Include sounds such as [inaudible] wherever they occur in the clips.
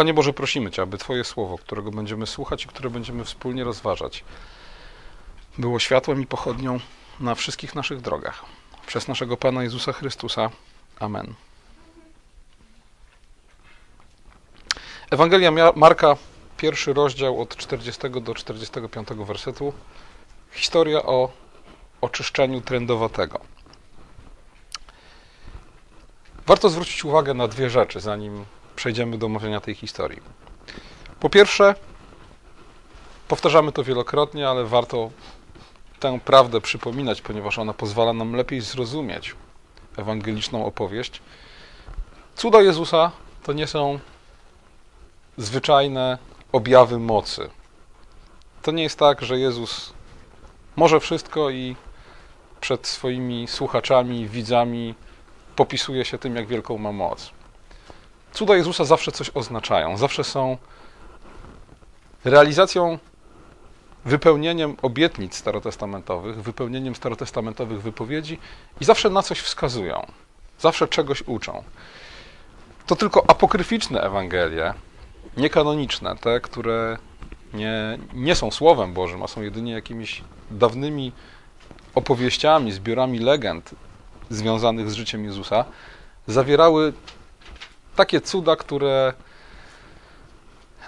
Panie Boże, prosimy Cię, aby Twoje słowo, którego będziemy słuchać i które będziemy wspólnie rozważać, było światłem i pochodnią na wszystkich naszych drogach. Przez naszego Pana Jezusa Chrystusa. Amen. Ewangelia Marka, pierwszy rozdział od 40 do 45 wersetu. Historia o oczyszczeniu trendowatego. Warto zwrócić uwagę na dwie rzeczy, zanim przejdziemy do omawiania tej historii. Po pierwsze, powtarzamy to wielokrotnie, ale warto tę prawdę przypominać, ponieważ ona pozwala nam lepiej zrozumieć ewangeliczną opowieść. Cuda Jezusa to nie są zwyczajne objawy mocy. To nie jest tak, że Jezus może wszystko i przed swoimi słuchaczami, widzami popisuje się tym, jak wielką ma moc. Cuda Jezusa zawsze coś oznaczają, zawsze są realizacją, wypełnieniem obietnic starotestamentowych, wypełnieniem starotestamentowych wypowiedzi i zawsze na coś wskazują, zawsze czegoś uczą. To tylko apokryficzne Ewangelie, niekanoniczne, te, które nie, nie są Słowem Bożym, a są jedynie jakimiś dawnymi opowieściami, zbiorami legend związanych z życiem Jezusa, zawierały takie cuda, które,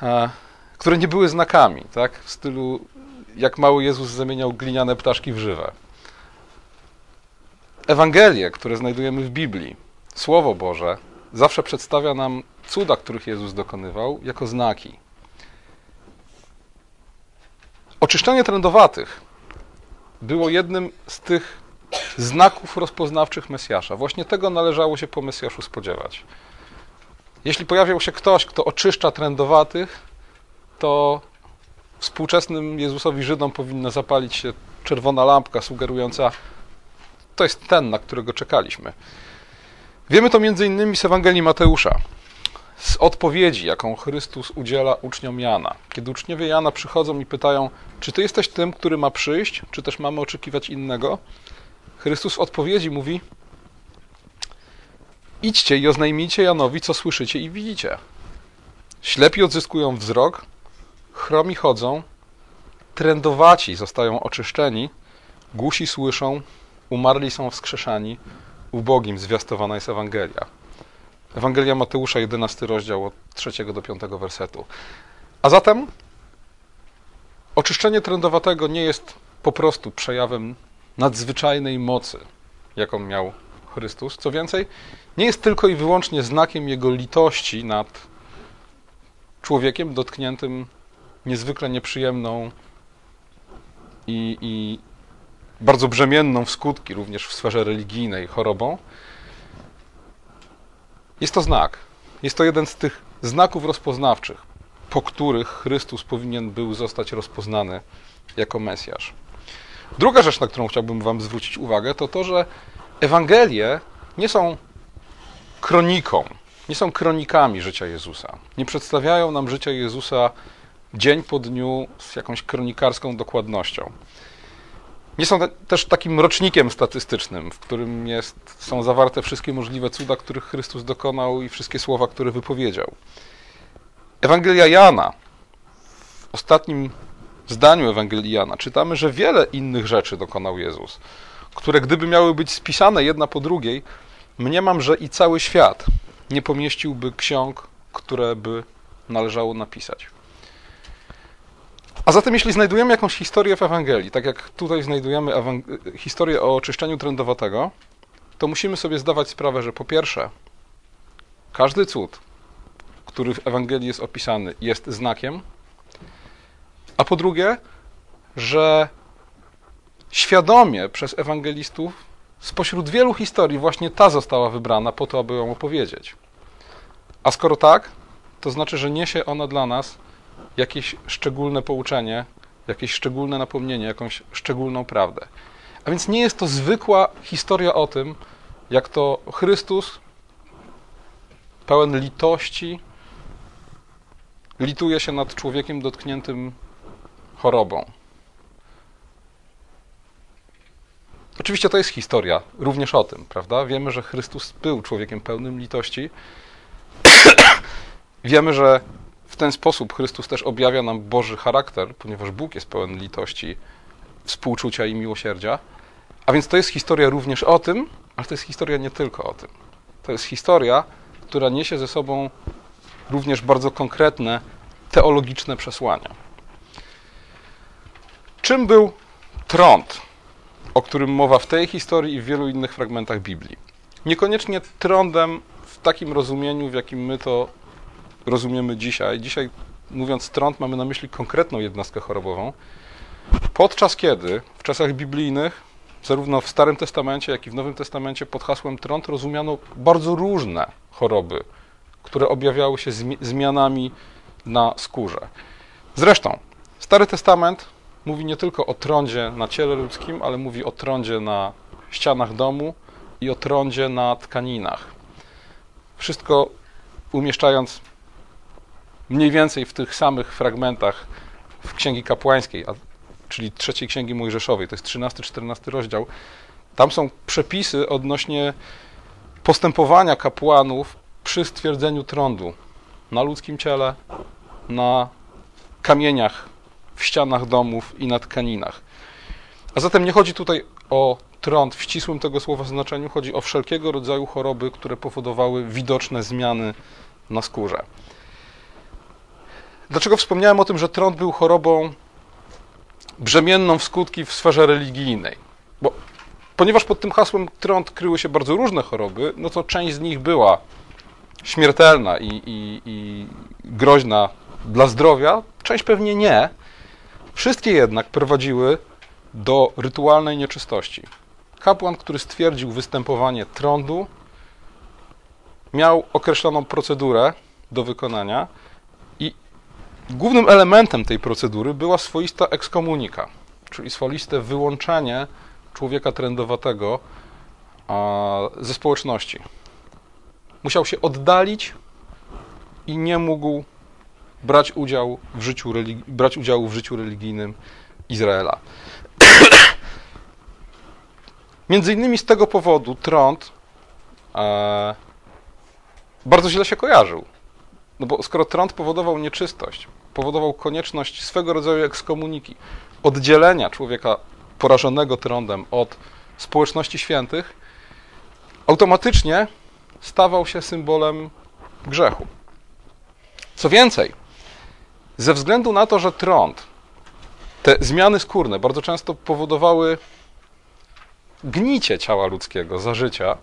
e, które nie były znakami, tak? W stylu, jak mały Jezus zamieniał gliniane ptaszki w żywe. Ewangelie, które znajdujemy w Biblii, Słowo Boże, zawsze przedstawia nam cuda, których Jezus dokonywał, jako znaki. Oczyszczenie trędowatych było jednym z tych znaków rozpoznawczych Mesjasza. Właśnie tego należało się po Mesjaszu spodziewać. Jeśli pojawiał się ktoś, kto oczyszcza trędowatych, to współczesnym Jezusowi Żydom powinna zapalić się czerwona lampka sugerująca, to jest ten, na którego czekaliśmy. Wiemy to innymi z Ewangelii Mateusza, z odpowiedzi, jaką Chrystus udziela uczniom Jana. Kiedy uczniowie Jana przychodzą i pytają, czy ty jesteś tym, który ma przyjść, czy też mamy oczekiwać innego, Chrystus w odpowiedzi mówi: Idźcie i oznajmijcie Janowi, co słyszycie i widzicie. Ślepi odzyskują wzrok, chromi chodzą, trędowaci zostają oczyszczeni, głusi słyszą, umarli są wskrzeszani, ubogim zwiastowana jest Ewangelia. Ewangelia Mateusza, 11 rozdział od 3 do 5 wersetu. A zatem oczyszczenie trędowatego nie jest po prostu przejawem nadzwyczajnej mocy, jaką miał Chrystus. Co więcej, nie jest tylko i wyłącznie znakiem Jego litości nad człowiekiem dotkniętym niezwykle nieprzyjemną i, i bardzo brzemienną w skutki, również w sferze religijnej, chorobą. Jest to znak. Jest to jeden z tych znaków rozpoznawczych, po których Chrystus powinien był zostać rozpoznany jako Mesjasz. Druga rzecz, na którą chciałbym Wam zwrócić uwagę, to to, że Ewangelie nie są kroniką, nie są kronikami życia Jezusa. Nie przedstawiają nam życia Jezusa dzień po dniu z jakąś kronikarską dokładnością. Nie są też takim rocznikiem statystycznym, w którym jest, są zawarte wszystkie możliwe cuda, których Chrystus dokonał i wszystkie słowa, które wypowiedział. Ewangelia Jana w ostatnim zdaniu Ewangelii Jana czytamy, że wiele innych rzeczy dokonał Jezus, które gdyby miały być spisane jedna po drugiej, mniemam, że i cały świat nie pomieściłby ksiąg, które by należało napisać. A zatem, jeśli znajdujemy jakąś historię w Ewangelii, tak jak tutaj znajdujemy historię o oczyszczeniu trędowatego, to musimy sobie zdawać sprawę, że po pierwsze, każdy cud, który w Ewangelii jest opisany, jest znakiem, a po drugie, że świadomie przez ewangelistów spośród wielu historii właśnie ta została wybrana po to, aby ją opowiedzieć. A skoro tak, to znaczy, że niesie ona dla nas jakieś szczególne pouczenie, jakieś szczególne napomnienie, jakąś szczególną prawdę. A więc nie jest to zwykła historia o tym, jak to Chrystus, pełen litości, lituje się nad człowiekiem dotkniętym chorobą. Oczywiście to jest historia również o tym, prawda? Wiemy, że Chrystus był człowiekiem pełnym litości. [coughs] Wiemy, że w ten sposób Chrystus też objawia nam Boży charakter, ponieważ Bóg jest pełen litości, współczucia i miłosierdzia. A więc to jest historia również o tym, ale to jest historia nie tylko o tym. To jest historia, która niesie ze sobą również bardzo konkretne teologiczne przesłania. Czym był trąd, o którym mowa w tej historii i w wielu innych fragmentach Biblii? Niekoniecznie trądem w takim rozumieniu, w jakim my to rozumiemy dzisiaj. Dzisiaj, mówiąc trąd, mamy na myśli konkretną jednostkę chorobową. Podczas kiedy w czasach biblijnych, zarówno w Starym Testamencie, jak i w Nowym Testamencie, pod hasłem trąd rozumiano bardzo różne choroby, które objawiały się zmianami na skórze. Zresztą, Stary Testament mówi nie tylko o trądzie na ciele ludzkim, ale mówi o trądzie na ścianach domu i o trądzie na tkaninach. Wszystko umieszczając mniej więcej w tych samych fragmentach w Księgi Kapłańskiej, czyli trzeciej Księgi Mojżeszowej, to jest 13-14 rozdział. Tam są przepisy odnośnie postępowania kapłanów przy stwierdzeniu trądu na ludzkim ciele, na kamieniach w ścianach domów i na tkaninach. A zatem nie chodzi tutaj o trąd w ścisłym tego słowa znaczeniu, chodzi o wszelkiego rodzaju choroby, które powodowały widoczne zmiany na skórze. Dlaczego wspomniałem o tym, że trąd był chorobą brzemienną w skutki w sferze religijnej? Bo ponieważ pod tym hasłem trąd kryły się bardzo różne choroby, no to część z nich była śmiertelna i, i, i groźna dla zdrowia, część pewnie nie. Wszystkie jednak prowadziły do rytualnej nieczystości. Kapłan, który stwierdził występowanie trądu, miał określoną procedurę do wykonania i głównym elementem tej procedury była swoista ekskomunika, czyli swoiste wyłączenie człowieka trędowatego ze społeczności. Musiał się oddalić i nie mógł brać, udział w życiu brać udziału w życiu religijnym Izraela. [coughs] Między innymi z tego powodu trąd e, bardzo źle się kojarzył. No bo skoro trąd powodował nieczystość, powodował konieczność swego rodzaju ekskomuniki, oddzielenia człowieka porażonego trądem od społeczności świętych, automatycznie stawał się symbolem grzechu. Co więcej, ze względu na to, że trąd, te zmiany skórne bardzo często powodowały gnicie ciała ludzkiego za życia,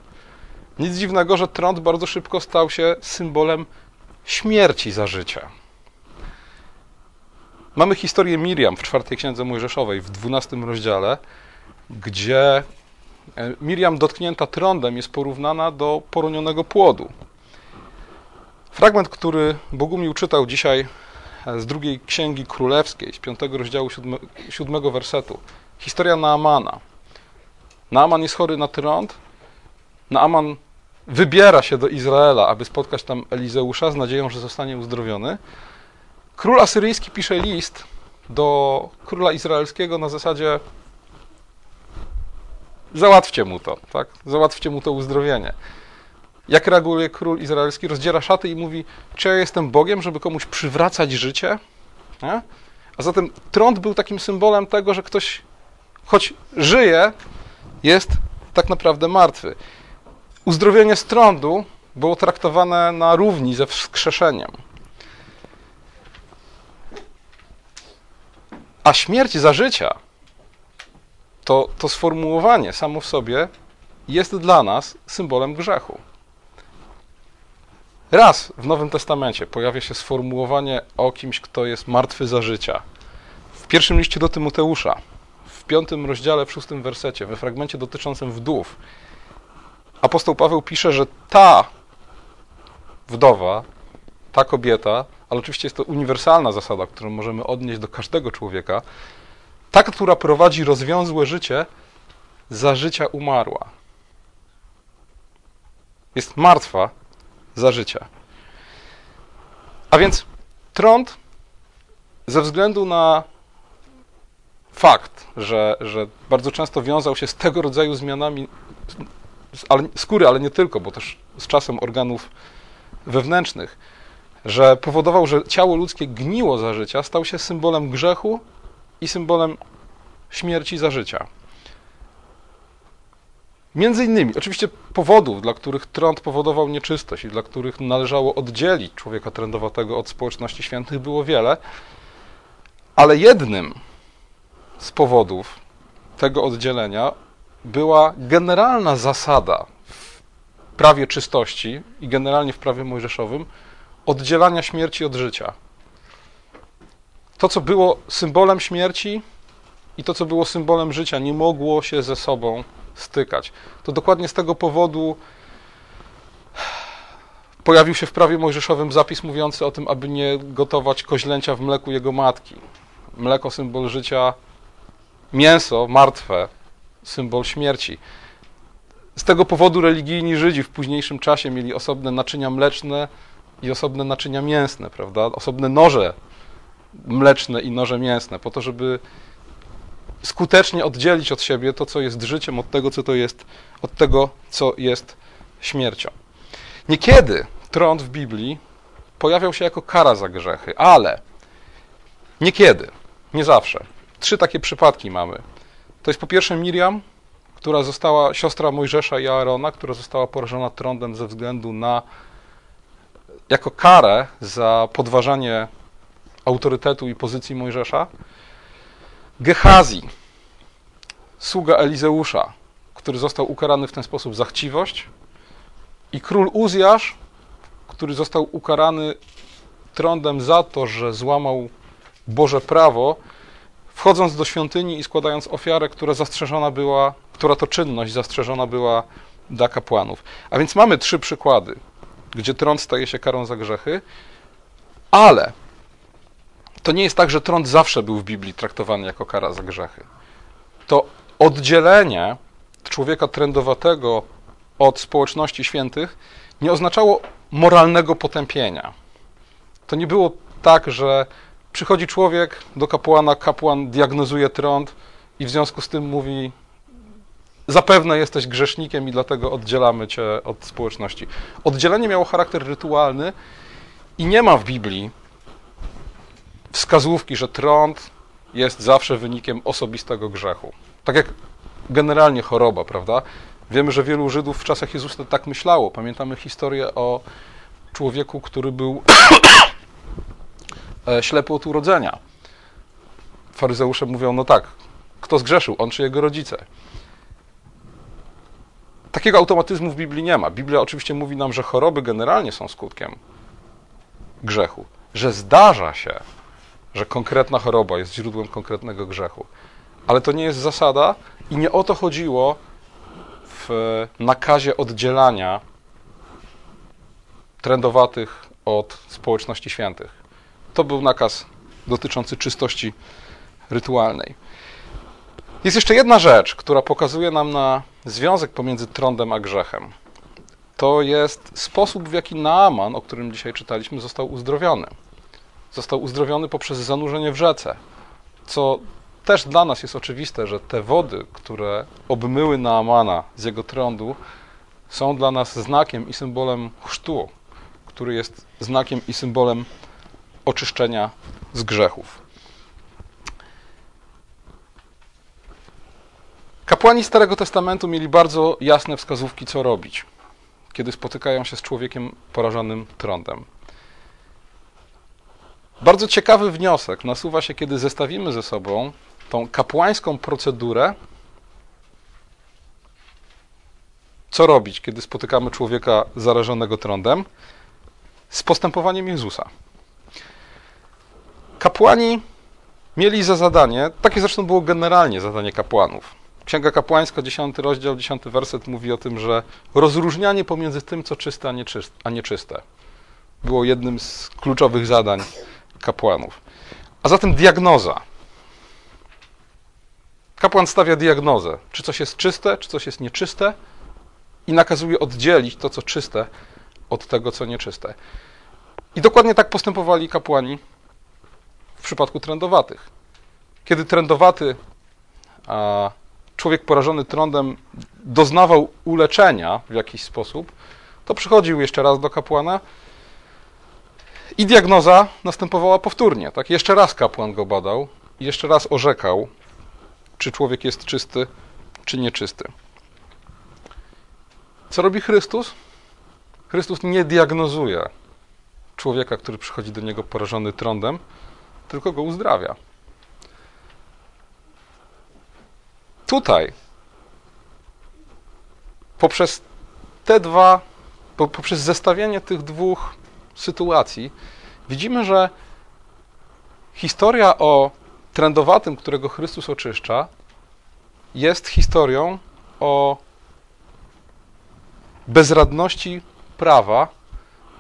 nic dziwnego, że trąd bardzo szybko stał się symbolem śmierci za życia. Mamy historię Miriam w czwartej księdze Mojżeszowej, w dwunastym rozdziale, gdzie e, Miriam dotknięta trądem jest porównana do poronionego płodu. Fragment, który Bogumił czytał dzisiaj z drugiej księgi królewskiej, z piątego rozdziału siódmego wersetu. Historia Naamana. Naaman jest chory na trąd. Naaman wybiera się do Izraela, aby spotkać tam Elizeusza z nadzieją, że zostanie uzdrowiony. Król asyryjski pisze list do króla izraelskiego na zasadzie załatwcie mu to, tak? Załatwcie mu to uzdrowienie. Jak reaguje król izraelski? Rozdziera szaty i mówi, czy ja jestem Bogiem, żeby komuś przywracać życie? Nie? A zatem trąd był takim symbolem tego, że ktoś, choć żyje, jest tak naprawdę martwy. Uzdrowienie z trądu było traktowane na równi ze wskrzeszeniem. A śmierć za życia, to, to sformułowanie samo w sobie jest dla nas symbolem grzechu. Raz w Nowym Testamencie pojawia się sformułowanie o kimś, kto jest martwy za życia. W pierwszym liście do Tymoteusza, w piątym rozdziale, w szóstym wersecie, we fragmencie dotyczącym wdów, apostoł Paweł pisze, że ta wdowa, ta kobieta, ale oczywiście jest to uniwersalna zasada, którą możemy odnieść do każdego człowieka, ta, która prowadzi rozwiązłe życie, za życia umarła. Jest martwa za życia. A więc trąd ze względu na fakt, że, że bardzo często wiązał się z tego rodzaju zmianami ale, skóry, ale nie tylko, bo też z czasem organów wewnętrznych, że powodował, że ciało ludzkie gniło za życia, stał się symbolem grzechu i symbolem śmierci za życia. Między innymi, oczywiście powodów, dla których trąd powodował nieczystość i dla których należało oddzielić człowieka trędowatego od społeczności świętych było wiele, ale jednym z powodów tego oddzielenia była generalna zasada w prawie czystości i generalnie w prawie mojżeszowym oddzielania śmierci od życia. To, co było symbolem śmierci i to, co było symbolem życia, nie mogło się ze sobą stykać. To dokładnie z tego powodu pojawił się w prawie mojżeszowym zapis mówiący o tym, aby nie gotować koźlęcia w mleku jego matki. Mleko symbol życia, mięso martwe symbol śmierci. Z tego powodu religijni Żydzi w późniejszym czasie mieli osobne naczynia mleczne i osobne naczynia mięsne, prawda? Osobne noże mleczne i noże mięsne, po to, żeby skutecznie oddzielić od siebie to, co jest życiem, od tego, co to jest, od tego, co jest śmiercią. Niekiedy trąd w Biblii pojawiał się jako kara za grzechy, ale niekiedy, nie zawsze. Trzy takie przypadki mamy. To jest po pierwsze Miriam, która została, siostra Mojżesza i Aarona, która została porażona trądem ze względu na, jako karę za podważanie autorytetu i pozycji Mojżesza. Gehazi, sługa Elizeusza, który został ukarany w ten sposób za chciwość, i król Uzjasz, który został ukarany trądem za to, że złamał Boże prawo, wchodząc do świątyni i składając ofiarę, która zastrzeżona była, która to czynność zastrzeżona była dla kapłanów. A więc mamy trzy przykłady, gdzie trąd staje się karą za grzechy, ale to nie jest tak, że trąd zawsze był w Biblii traktowany jako kara za grzechy. To oddzielenie człowieka trędowatego od społeczności świętych nie oznaczało moralnego potępienia. To nie było tak, że przychodzi człowiek do kapłana, kapłan diagnozuje trąd i w związku z tym mówi: Zapewne jesteś grzesznikiem i dlatego oddzielamy cię od społeczności. Oddzielenie miało charakter rytualny i nie ma w Biblii wskazówki, że trąd jest zawsze wynikiem osobistego grzechu. Tak jak generalnie choroba, prawda? Wiemy, że wielu Żydów w czasach Jezusa tak myślało. Pamiętamy historię o człowieku, który był [coughs] e, ślepy od urodzenia. Faryzeusze mówią, no tak, kto zgrzeszył, on czy jego rodzice? Takiego automatyzmu w Biblii nie ma. Biblia oczywiście mówi nam, że choroby generalnie są skutkiem grzechu, że zdarza się, że konkretna choroba jest źródłem konkretnego grzechu. Ale to nie jest zasada i nie o to chodziło w nakazie oddzielania trendowatych od społeczności świętych. To był nakaz dotyczący czystości rytualnej. Jest jeszcze jedna rzecz, która pokazuje nam na związek pomiędzy trądem a grzechem. To jest sposób, w jaki Naaman, o którym dzisiaj czytaliśmy, został uzdrowiony. Został uzdrowiony poprzez zanurzenie w rzece, co też dla nas jest oczywiste, że te wody, które obmyły Naamana z jego trądu, są dla nas znakiem i symbolem chrztu, który jest znakiem i symbolem oczyszczenia z grzechów. Kapłani Starego Testamentu mieli bardzo jasne wskazówki, co robić, kiedy spotykają się z człowiekiem porażonym trądem. Bardzo ciekawy wniosek nasuwa się, kiedy zestawimy ze sobą tą kapłańską procedurę, co robić, kiedy spotykamy człowieka zarażonego trądem, z postępowaniem Jezusa. Kapłani mieli za zadanie, takie zresztą było generalnie zadanie kapłanów. Księga Kapłańska, 10 rozdział, 10 werset mówi o tym, że rozróżnianie pomiędzy tym, co czyste, a nieczyste, było jednym z kluczowych zadań kapłanów. A zatem diagnoza. Kapłan stawia diagnozę, czy coś jest czyste, czy coś jest nieczyste i nakazuje oddzielić to, co czyste, od tego, co nieczyste. I dokładnie tak postępowali kapłani w przypadku trędowatych. Kiedy trędowaty, człowiek porażony trądem doznawał uleczenia w jakiś sposób, to przychodził jeszcze raz do kapłana I diagnoza następowała powtórnie. Tak? Jeszcze raz kapłan go badał jeszcze raz orzekał, czy człowiek jest czysty, czy nieczysty. Co robi Chrystus? Chrystus nie diagnozuje człowieka, który przychodzi do niego porażony trądem, tylko go uzdrawia. Tutaj, poprzez te dwa, poprzez zestawienie tych dwóch sytuacji, widzimy, że historia o trędowatym, którego Chrystus oczyszcza, jest historią o bezradności prawa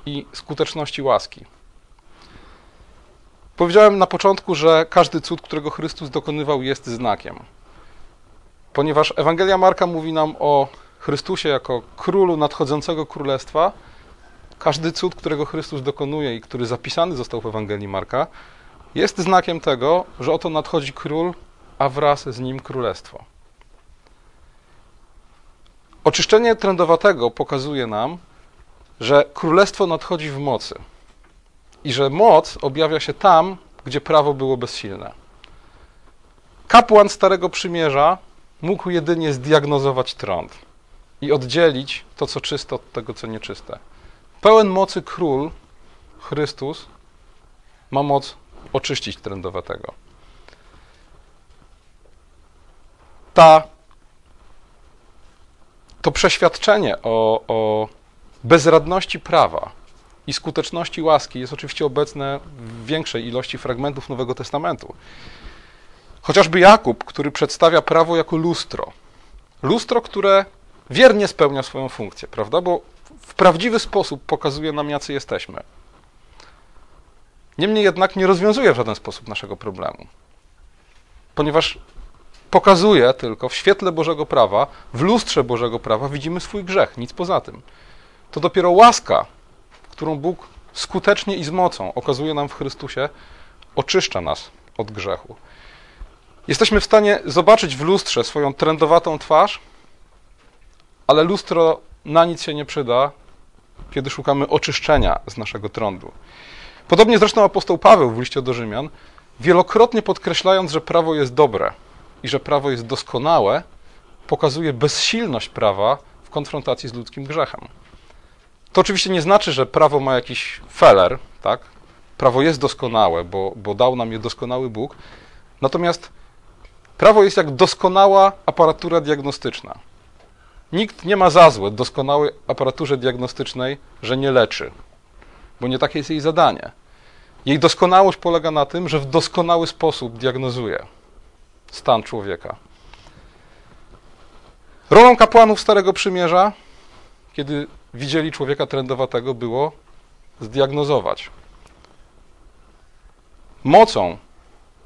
i skuteczności łaski. Powiedziałem na początku, że każdy cud, którego Chrystus dokonywał, jest znakiem. Ponieważ Ewangelia Marka mówi nam o Chrystusie jako królu nadchodzącego królestwa, każdy cud, którego Chrystus dokonuje i który zapisany został w Ewangelii Marka, jest znakiem tego, że oto nadchodzi król, a wraz z nim królestwo. Oczyszczenie trędowatego pokazuje nam, że królestwo nadchodzi w mocy i że moc objawia się tam, gdzie prawo było bezsilne. Kapłan Starego Przymierza mógł jedynie zdiagnozować trąd i oddzielić to, co czyste, od tego, co nieczyste. Pełen mocy król, Chrystus, ma moc oczyścić trędowatego. Ta, to przeświadczenie o, o bezradności prawa i skuteczności łaski jest oczywiście obecne w większej ilości fragmentów Nowego Testamentu. Chociażby Jakub, który przedstawia prawo jako lustro. Lustro, które wiernie spełnia swoją funkcję, prawda? Bo w prawdziwy sposób pokazuje nam, jacy jesteśmy. Niemniej jednak nie rozwiązuje w żaden sposób naszego problemu. Ponieważ pokazuje tylko w świetle Bożego prawa, w lustrze Bożego prawa widzimy swój grzech, nic poza tym. To dopiero łaska, którą Bóg skutecznie i z mocą okazuje nam w Chrystusie, oczyszcza nas od grzechu. Jesteśmy w stanie zobaczyć w lustrze swoją trędowatą twarz, ale lustro na nic się nie przyda, kiedy szukamy oczyszczenia z naszego trądu. Podobnie zresztą apostoł Paweł w liście do Rzymian, wielokrotnie podkreślając, że prawo jest dobre i że prawo jest doskonałe, pokazuje bezsilność prawa w konfrontacji z ludzkim grzechem. To oczywiście nie znaczy, że prawo ma jakiś feller, tak? Prawo jest doskonałe, bo, bo dał nam je doskonały Bóg. Natomiast prawo jest jak doskonała aparatura diagnostyczna. Nikt nie ma za złe doskonałej aparaturze diagnostycznej, że nie leczy, bo nie takie jest jej zadanie. Jej doskonałość polega na tym, że w doskonały sposób diagnozuje stan człowieka. Rolą kapłanów Starego Przymierza, kiedy widzieli człowieka trędowatego, było zdiagnozować. Mocą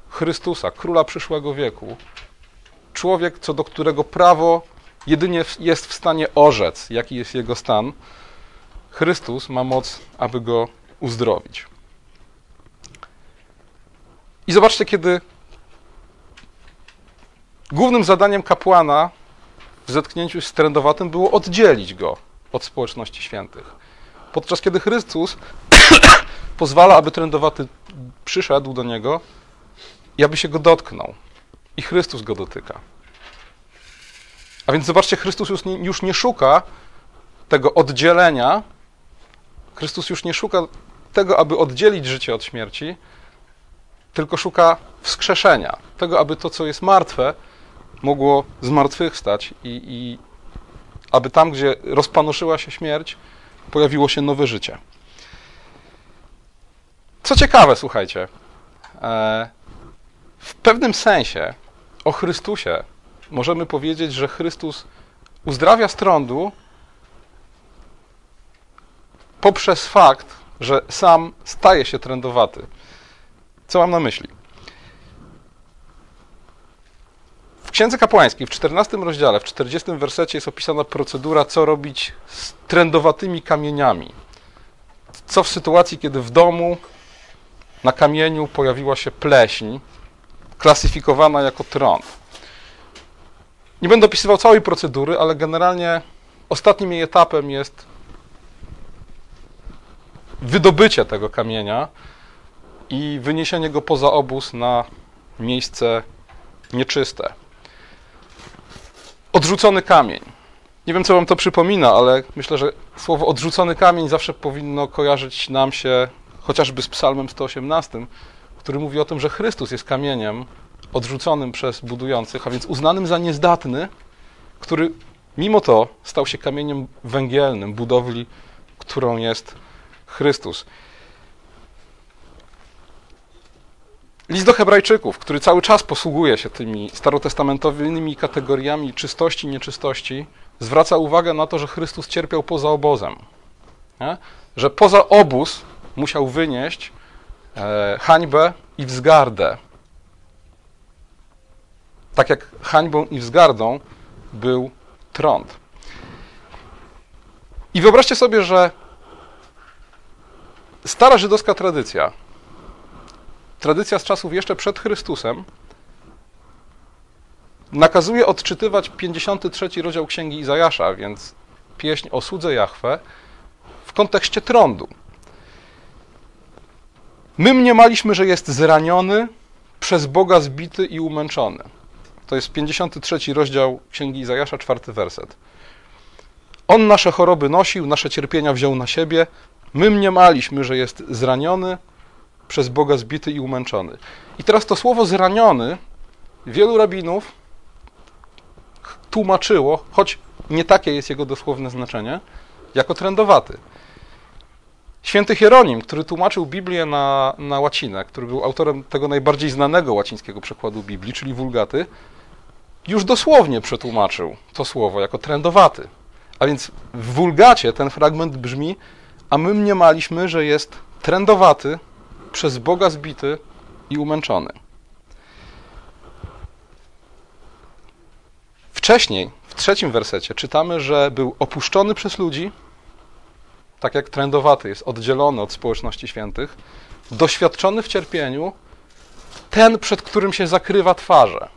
Chrystusa, króla przyszłego wieku, człowiek, co do którego prawo jedynie jest w stanie orzec, jaki jest jego stan, Chrystus ma moc, aby go uzdrowić. I zobaczcie, kiedy głównym zadaniem kapłana w zetknięciu z trędowatym było oddzielić go od społeczności świętych. Podczas kiedy Chrystus [coughs] pozwala, aby trędowaty przyszedł do niego i aby się go dotknął. I Chrystus go dotyka. A więc zobaczcie, Chrystus już nie, już nie szuka tego oddzielenia. Chrystus już nie szuka tego, aby oddzielić życie od śmierci, tylko szuka wskrzeszenia. Tego, aby to, co jest martwe, mogło zmartwychwstać i, i aby tam, gdzie rozpanoszyła się śmierć, pojawiło się nowe życie. Co ciekawe, słuchajcie, e, w pewnym sensie o Chrystusie możemy powiedzieć, że Chrystus uzdrawia z trądu poprzez fakt, że sam staje się trędowaty. Co mam na myśli? W Księdze Kapłańskiej, w 14 rozdziale, w 40 wersecie jest opisana procedura, co robić z trędowatymi kamieniami. Co w sytuacji, kiedy w domu na kamieniu pojawiła się pleśń, klasyfikowana jako trąd. Nie będę opisywał całej procedury, ale generalnie ostatnim jej etapem jest wydobycie tego kamienia i wyniesienie go poza obóz na miejsce nieczyste. Odrzucony kamień. Nie wiem, co wam to przypomina, ale myślę, że słowo odrzucony kamień zawsze powinno kojarzyć nam się chociażby z Psalmem 118, który mówi o tym, że Chrystus jest kamieniem odrzuconym przez budujących, a więc uznanym za niezdatny, który mimo to stał się kamieniem węgielnym budowli, którą jest Chrystus. List do Hebrajczyków, który cały czas posługuje się tymi starotestamentowymi kategoriami czystości nieczystości, zwraca uwagę na to, że Chrystus cierpiał poza obozem. Nie? Że poza obóz musiał wynieść e, hańbę i wzgardę. Tak jak hańbą i wzgardą był trąd. I wyobraźcie sobie, że stara żydowska tradycja, tradycja z czasów jeszcze przed Chrystusem, nakazuje odczytywać 53 rozdział Księgi Izajasza, więc pieśń o słudze Jahwe, w kontekście trądu. My mniemaliśmy, że jest zraniony, przez Boga zbity i umęczony. To jest 53 rozdział Księgi Izajasza, czwarty werset. On nasze choroby nosił, nasze cierpienia wziął na siebie. My mniemaliśmy, że jest zraniony, przez Boga zbity i umęczony. I teraz to słowo zraniony wielu rabinów tłumaczyło, choć nie takie jest jego dosłowne znaczenie, jako trendowaty. Święty Hieronim, który tłumaczył Biblię na, na łacinę, który był autorem tego najbardziej znanego łacińskiego przekładu Biblii, czyli Wulgaty, już dosłownie przetłumaczył to słowo jako trendowaty. A więc w Wulgacie ten fragment brzmi, a my mniemaliśmy, że jest trendowaty, przez Boga zbity i umęczony. Wcześniej, w trzecim wersecie, czytamy, że był opuszczony przez ludzi, tak jak trendowaty jest oddzielony od społeczności świętych, doświadczony w cierpieniu, ten, przed którym się zakrywa twarze.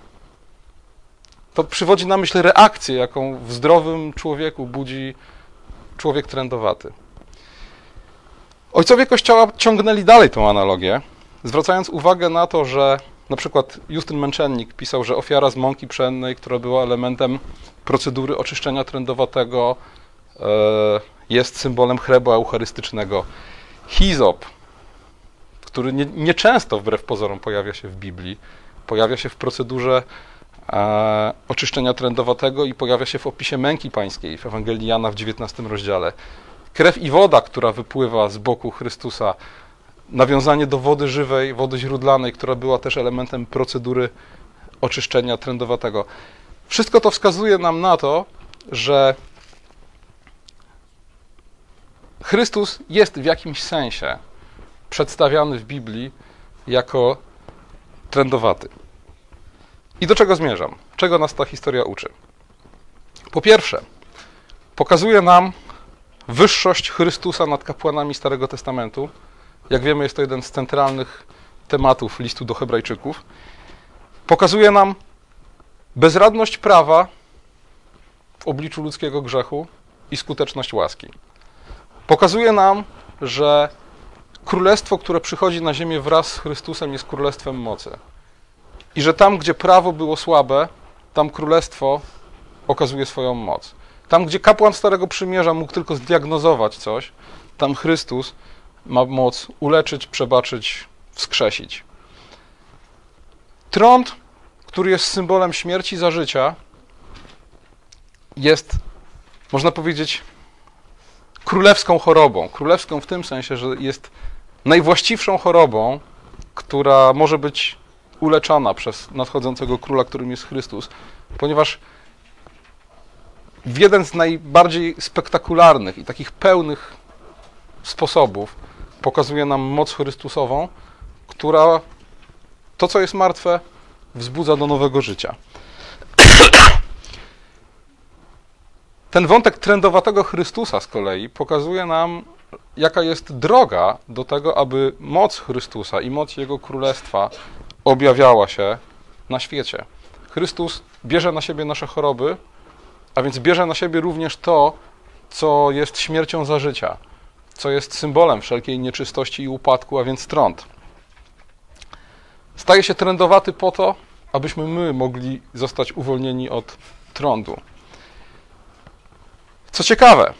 To przywodzi na myśl reakcję, jaką w zdrowym człowieku budzi człowiek trendowaty. Ojcowie Kościoła ciągnęli dalej tą analogię, zwracając uwagę na to, że na przykład Justyn Męczennik pisał, że ofiara z mąki pszennej, która była elementem procedury oczyszczenia trędowatego, e, jest symbolem chlebu eucharystycznego. Hizop, który nieczęsto nie wbrew pozorom pojawia się w Biblii, pojawia się w procedurze oczyszczenia trędowatego i pojawia się w opisie męki pańskiej w Ewangelii Jana w XIX rozdziale. Krew i woda, która wypływa z boku Chrystusa, nawiązanie do wody żywej, wody źródlanej, która była też elementem procedury oczyszczenia trędowatego. Wszystko to wskazuje nam na to, że Chrystus jest w jakimś sensie przedstawiany w Biblii jako trędowaty. I do czego zmierzam? Czego nas ta historia uczy? Po pierwsze, pokazuje nam wyższość Chrystusa nad kapłanami Starego Testamentu. Jak wiemy, jest to jeden z centralnych tematów listu do Hebrajczyków. Pokazuje nam bezradność prawa w obliczu ludzkiego grzechu i skuteczność łaski. Pokazuje nam, że królestwo, które przychodzi na ziemię wraz z Chrystusem, jest królestwem mocy. I że tam, gdzie prawo było słabe, tam królestwo okazuje swoją moc. Tam, gdzie kapłan Starego Przymierza mógł tylko zdiagnozować coś, tam Chrystus ma moc uleczyć, przebaczyć, wskrzesić. Trąd, który jest symbolem śmierci za życia, jest, można powiedzieć, królewską chorobą. Królewską w tym sensie, że jest najwłaściwszą chorobą, która może być uleczona przez nadchodzącego króla, którym jest Chrystus, ponieważ w jeden z najbardziej spektakularnych i takich pełnych sposobów pokazuje nam moc Chrystusową, która to, co jest martwe, wzbudza do nowego życia. [coughs] Ten wątek trendowatego Chrystusa z kolei pokazuje nam, jaka jest droga do tego, aby moc Chrystusa i moc Jego Królestwa objawiała się na świecie. Chrystus bierze na siebie nasze choroby, a więc bierze na siebie również to, co jest śmiercią za życia. co jest symbolem wszelkiej nieczystości i upadku, a więc trąd. Staje się trędowaty po to, abyśmy my mogli zostać uwolnieni od trądu. Co ciekawe,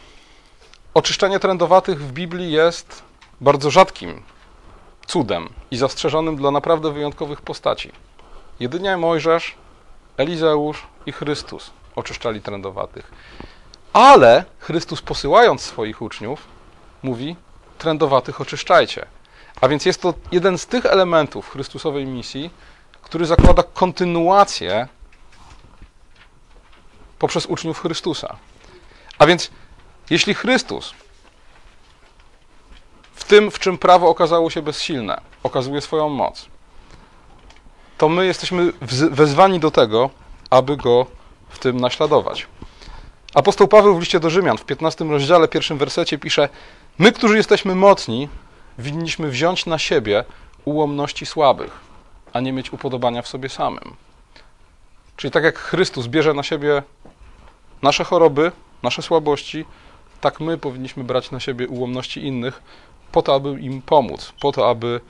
oczyszczenie trędowatych w Biblii jest bardzo rzadkim cudem i zastrzeżonym dla naprawdę wyjątkowych postaci. Jedynie Mojżesz, Elizeusz i Chrystus oczyszczali trędowatych. Ale Chrystus posyłając swoich uczniów, mówi: trędowatych oczyszczajcie. A więc jest to jeden z tych elementów Chrystusowej misji, który zakłada kontynuację poprzez uczniów Chrystusa. A więc, jeśli Chrystus w tym, w czym prawo okazało się bezsilne, okazuje swoją moc, to my jesteśmy wezwani do tego, aby go w tym naśladować. Apostoł Paweł w liście do Rzymian w 15 rozdziale, pierwszym wersecie pisze: My, którzy jesteśmy mocni, winniśmy wziąć na siebie ułomności słabych, a nie mieć upodobania w sobie samym. Czyli tak jak Chrystus bierze na siebie nasze choroby, nasze słabości, tak my powinniśmy brać na siebie ułomności innych, po to, aby im pomóc, po to, aby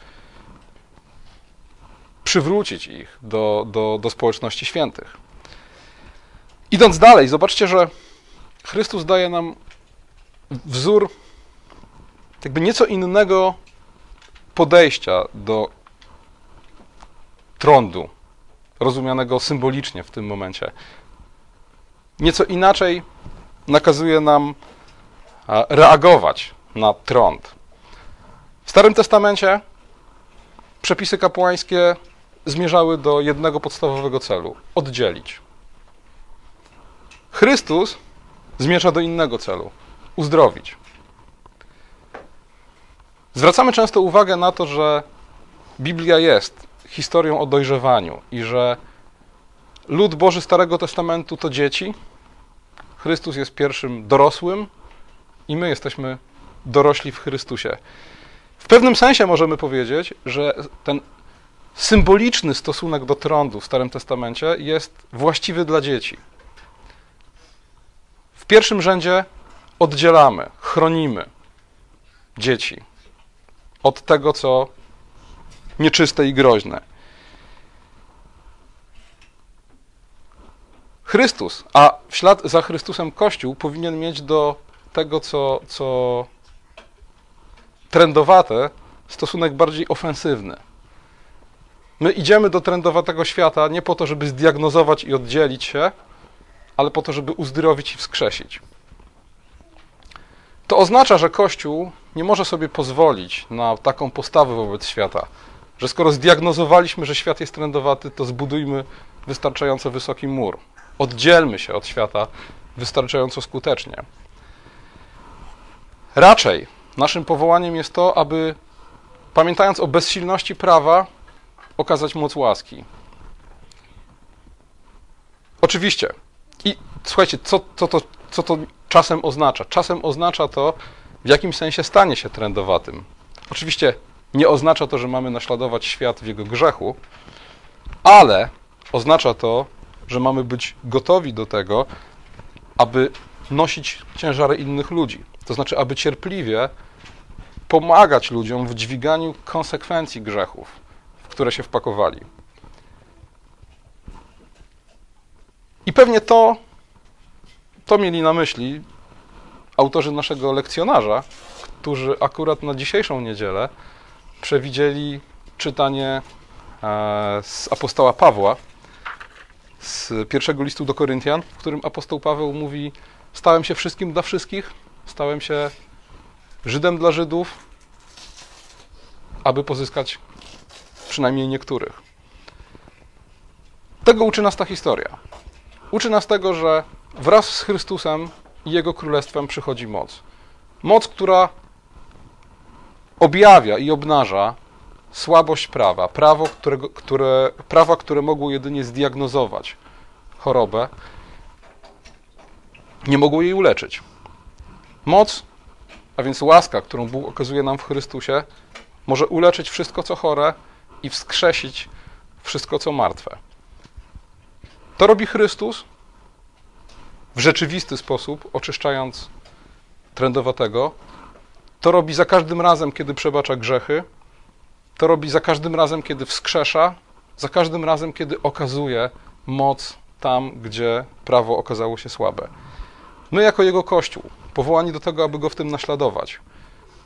przywrócić ich do, do, do społeczności świętych. Idąc dalej, zobaczcie, że Chrystus daje nam wzór jakby nieco innego podejścia do trądu, rozumianego symbolicznie w tym momencie. Nieco inaczej nakazuje nam reagować na trąd. W Starym Testamencie przepisy kapłańskie zmierzały do jednego podstawowego celu oddzielić. Chrystus zmierza do innego celu uzdrowić. Zwracamy często uwagę na to, że Biblia jest historią o dojrzewaniu i że lud Boży Starego Testamentu to dzieci. Chrystus jest pierwszym dorosłym i my jesteśmy dorośli w Chrystusie. W pewnym sensie możemy powiedzieć, że ten symboliczny stosunek do trądu w Starym Testamencie jest właściwy dla dzieci. W pierwszym rzędzie oddzielamy, chronimy dzieci od tego, co nieczyste i groźne. Chrystus, a w ślad za Chrystusem Kościół powinien mieć do tego, co, co trendowate, stosunek bardziej ofensywny. My idziemy do trendowatego świata nie po to, żeby zdiagnozować i oddzielić się, ale po to, żeby uzdrowić i wskrzesić. To oznacza, że Kościół nie może sobie pozwolić na taką postawę wobec świata, że skoro zdiagnozowaliśmy, że świat jest trendowaty, to zbudujmy wystarczająco wysoki mur. Oddzielmy się od świata wystarczająco skutecznie. Raczej naszym powołaniem jest to, aby pamiętając o bezsilności prawa, okazać moc łaski. Oczywiście. I słuchajcie, co, co, to, co to czasem oznacza? Czasem oznacza to, w jakim sensie stanie się trendowatym. Oczywiście nie oznacza to, że mamy naśladować świat w jego grzechu, ale oznacza to, że mamy być gotowi do tego, aby nosić ciężary innych ludzi. To znaczy, aby cierpliwie pomagać ludziom w dźwiganiu konsekwencji grzechów, w które się wpakowali. I pewnie to, to mieli na myśli autorzy naszego lekcjonarza, którzy akurat na dzisiejszą niedzielę przewidzieli czytanie e, z apostoła Pawła, z pierwszego listu do Koryntian, w którym apostoł Paweł mówi: Stałem się wszystkim dla wszystkich, stałem się Żydem dla Żydów, aby pozyskać przynajmniej niektórych. Tego uczy nas ta historia. Uczy nas tego, że wraz z Chrystusem i Jego Królestwem przychodzi moc. Moc, która objawia i obnaża słabość prawa, prawo, którego, które, prawa, które mogło jedynie zdiagnozować chorobę, nie mogło jej uleczyć. Moc, a więc łaska, którą Bóg okazuje nam w Chrystusie, może uleczyć wszystko, co chore i wskrzesić wszystko, co martwe. To robi Chrystus w rzeczywisty sposób, oczyszczając trędowatego, To robi za każdym razem, kiedy przebacza grzechy. To robi za każdym razem, kiedy wskrzesza. Za każdym razem, kiedy okazuje moc tam, gdzie prawo okazało się słabe. My, jako Jego Kościół, powołani do tego, aby Go w tym naśladować,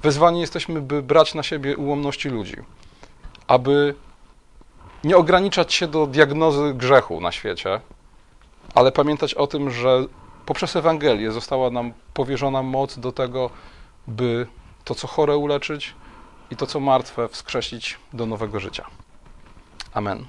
wezwani jesteśmy, by brać na siebie ułomności ludzi, aby nie ograniczać się do diagnozy grzechu na świecie, ale pamiętać o tym, że poprzez Ewangelię została nam powierzona moc do tego, by to, co chore uleczyć i to, co martwe wskrzesić do nowego życia. Amen.